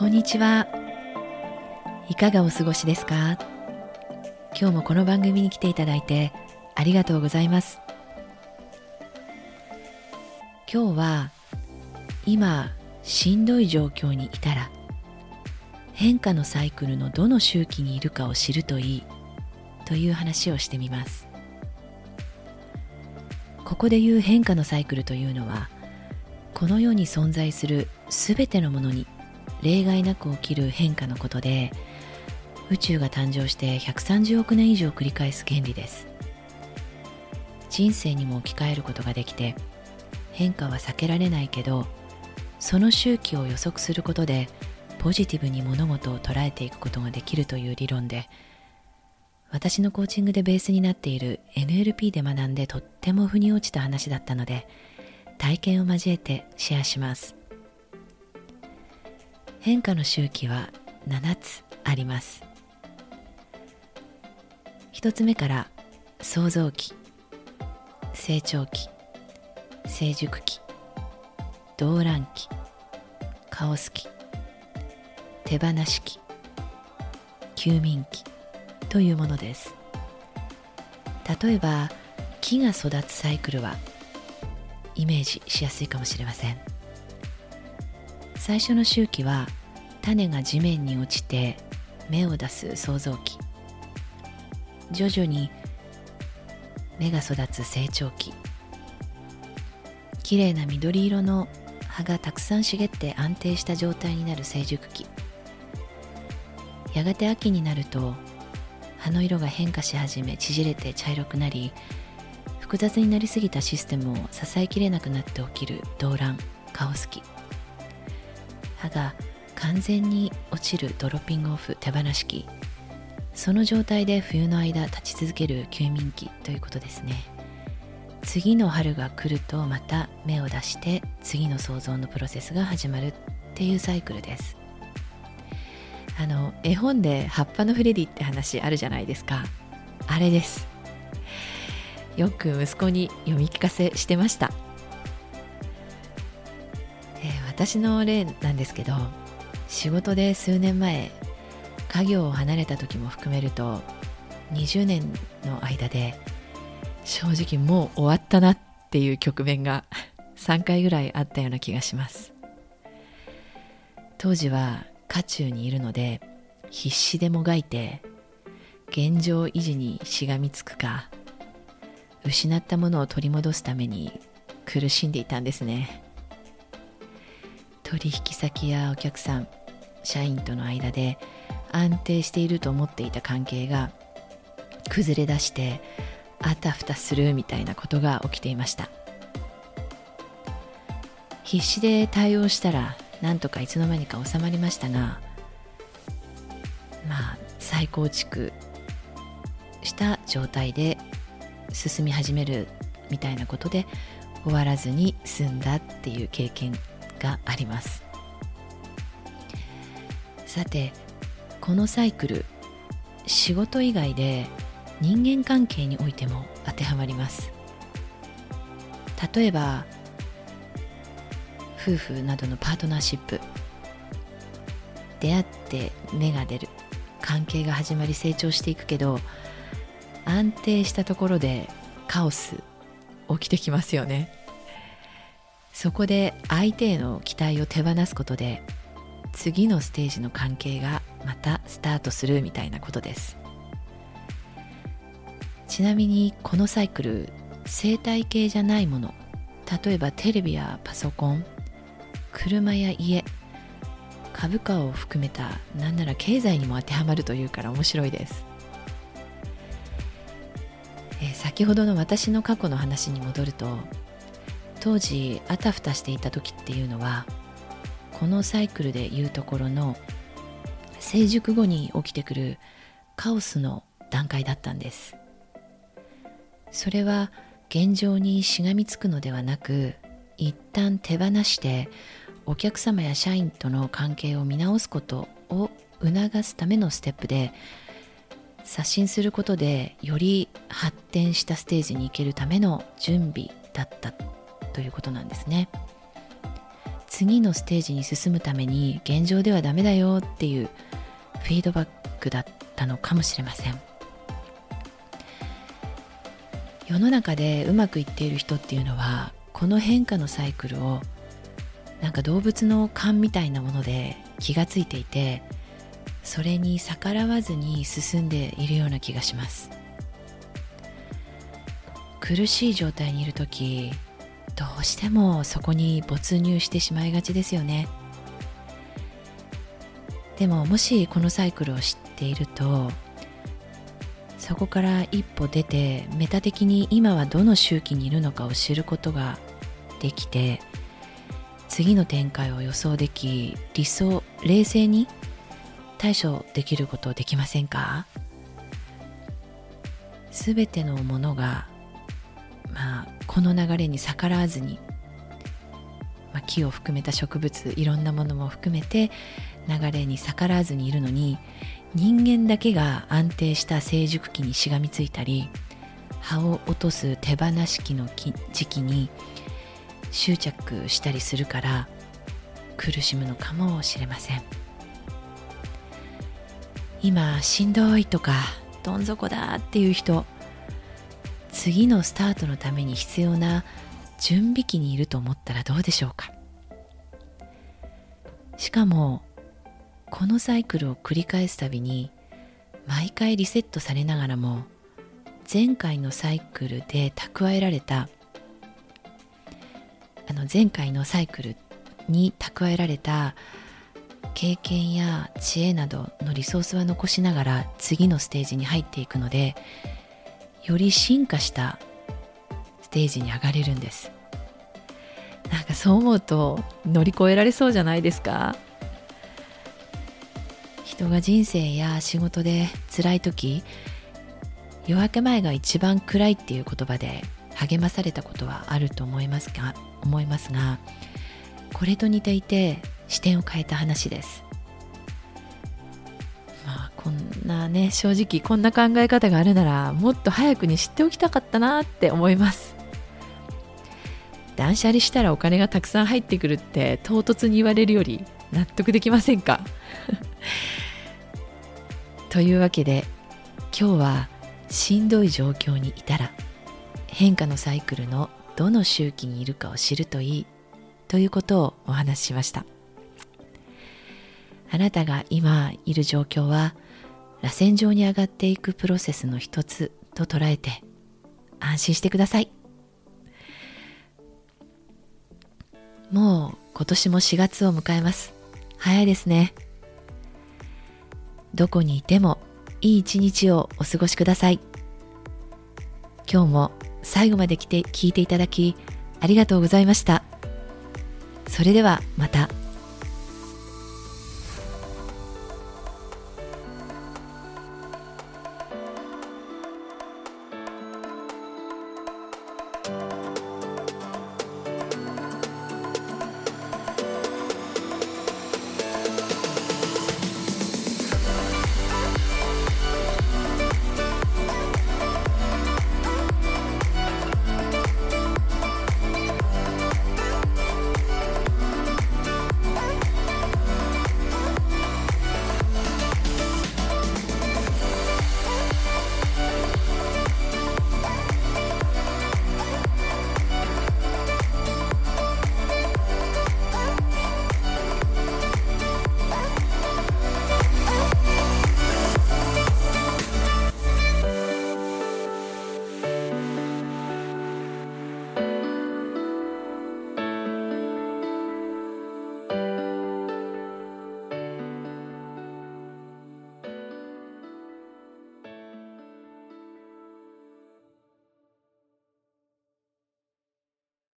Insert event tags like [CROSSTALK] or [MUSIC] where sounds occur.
こんにちは。いかがお過ごしですか？今日もこの番組に来ていただいてありがとうございます。今日は今しんどい状況にいたら変化のサイクルのどの周期にいるかを知るといいという話をしてみます。ここで言う変化のサイクルというのはこの世に存在するすべてのものに例外なく起きる変化のことで宇宙が誕生して130億年以上繰り返す原理です。人生にも置き換えることができて変化は避けられないけどその周期を予測することでポジティブに物事を捉えていくことができるという理論で私のコーチングでベースになっている NLP で学んでとっても腑に落ちた話だったので体験を交えてシェアします。変化の周期は7つあります。1つ目から創造期成長期成熟期動乱期カオス期手放し期休眠期というものです。例えば木が育つサイクルはイメージしやすいかもしれません。最初の周期は種が地面に落ちて芽を出す創造期。徐々に芽が育つ成長期。きれいな緑色の葉がたくさん茂って安定した状態になる成熟期。やがて秋になると葉の色が変化し始め縮れて茶色くなり複雑になりすぎたシステムを支えきれなくなって起きる動乱カオス期。歯が完全に落ちるドロッピングオフ手放し期その状態で冬の間立ち続ける休眠期ということですね。次の春が来るとまた芽を出して次の創造のプロセスが始まるっていうサイクルです。あの絵本で葉っぱのフレディって話あるじゃないですか。あれです。よく息子に読み聞かせしてました。え私の例なんですけど仕事で数年前家業を離れた時も含めると20年の間で正直もう終わったなっていう局面が [LAUGHS] 3回ぐらいあったような気がします。当時は渦中にいるので必死でもがいて現状維持にしがみつくか失ったものを取り戻すために苦しんでいたんですね。取引先やお客さん社員との間で安定していると思っていた関係が崩れ出してあたふたするみたいなことが起きていました。必死で対応したらなんとかいつの間にか収まりましたがまあ再構築した状態で進み始めるみたいなことで終わらずに済んだっていう経験があります。さてこのサイクル仕事以外で人間関係においても当てはまります。例えば夫婦などのパートナーシップ出会って芽が出る関係が始まり成長していくけど安定したところでカオス起きてきますよね。そこで相手への期待を手放すことで次のステージの関係がまたスタートするみたいなことです。ちなみにこのサイクル生態系じゃないもの例えばテレビやパソコン車や家株価を含めた何なら経済にも当てはまるというから面白いです、えー、先ほどの私の過去の話に戻ると当時あたふたしていた時っていうのはこのサイクルでいうところの成熟後に起きてくるカオスの段階だったんです。それは現状にしがみつくのではなく一旦手放してお客様や社員との関係を見直すことを促すためのステップで刷新することでより発展したステージに行けるための準備だった。ということなんですね。次のステージに進むために現状ではダメだよっていうフィードバックだったのかもしれません世の中でうまくいっている人っていうのはこの変化のサイクルをなんか動物の勘みたいなもので気がついていてそれに逆らわずに進んでいるような気がします苦しい状態にいる時どうしてもそこに没入してしまいがちですよね。でももしこのサイクルを知っているとそこから一歩出てメタ的に今はどの周期にいるのかを知ることができて次の展開を予想でき理想冷静に対処できることできませんか？すべてのものがまあ、この流れに逆らわずに、まあ、木を含めた植物いろんなものも含めて流れに逆らわずにいるのに人間だけが安定した成熟期にしがみついたり葉を落とす手放し期の時期に執着したりするから苦しむのかもしれません。今しんどいとかどん底だっていう人次のスタートのために必要な準備期にいると思ったらどうでしょうか？しかもこのサイクルを繰り返すたびに毎回リセットされながらも前回のサイクルで蓄えられたあの前回のサイクルに蓄えられた経験や知恵などのリソースは残しながら次のステージに入っていくのでより進化したステージに上がれるんです。なんかそう思うと乗り越えられそうじゃないですか。人が人生や仕事で辛い時夜明け前が一番暗いっていう言葉で励まされたことはあると思いますが思いますがこれと似ていて視点を変えた話です。こんなね正直こんな考え方があるならもっと早くに知っておきたかったなって思います。断捨離したらお金がたくさん入ってくるって唐突に言われるより納得できませんか？[LAUGHS] というわけで今日はしんどい状況にいたら変化のサイクルのどの周期にいるかを知るといいということをお話ししました。あなたが今いる状況は螺旋状に上がっていくプロセスの一つと捉えて安心してください。もう今年も4月を迎えます。早いですね。どこにいてもいい一日をお過ごしください。今日も最後まで来て聞いていただきありがとうございました。それではまた。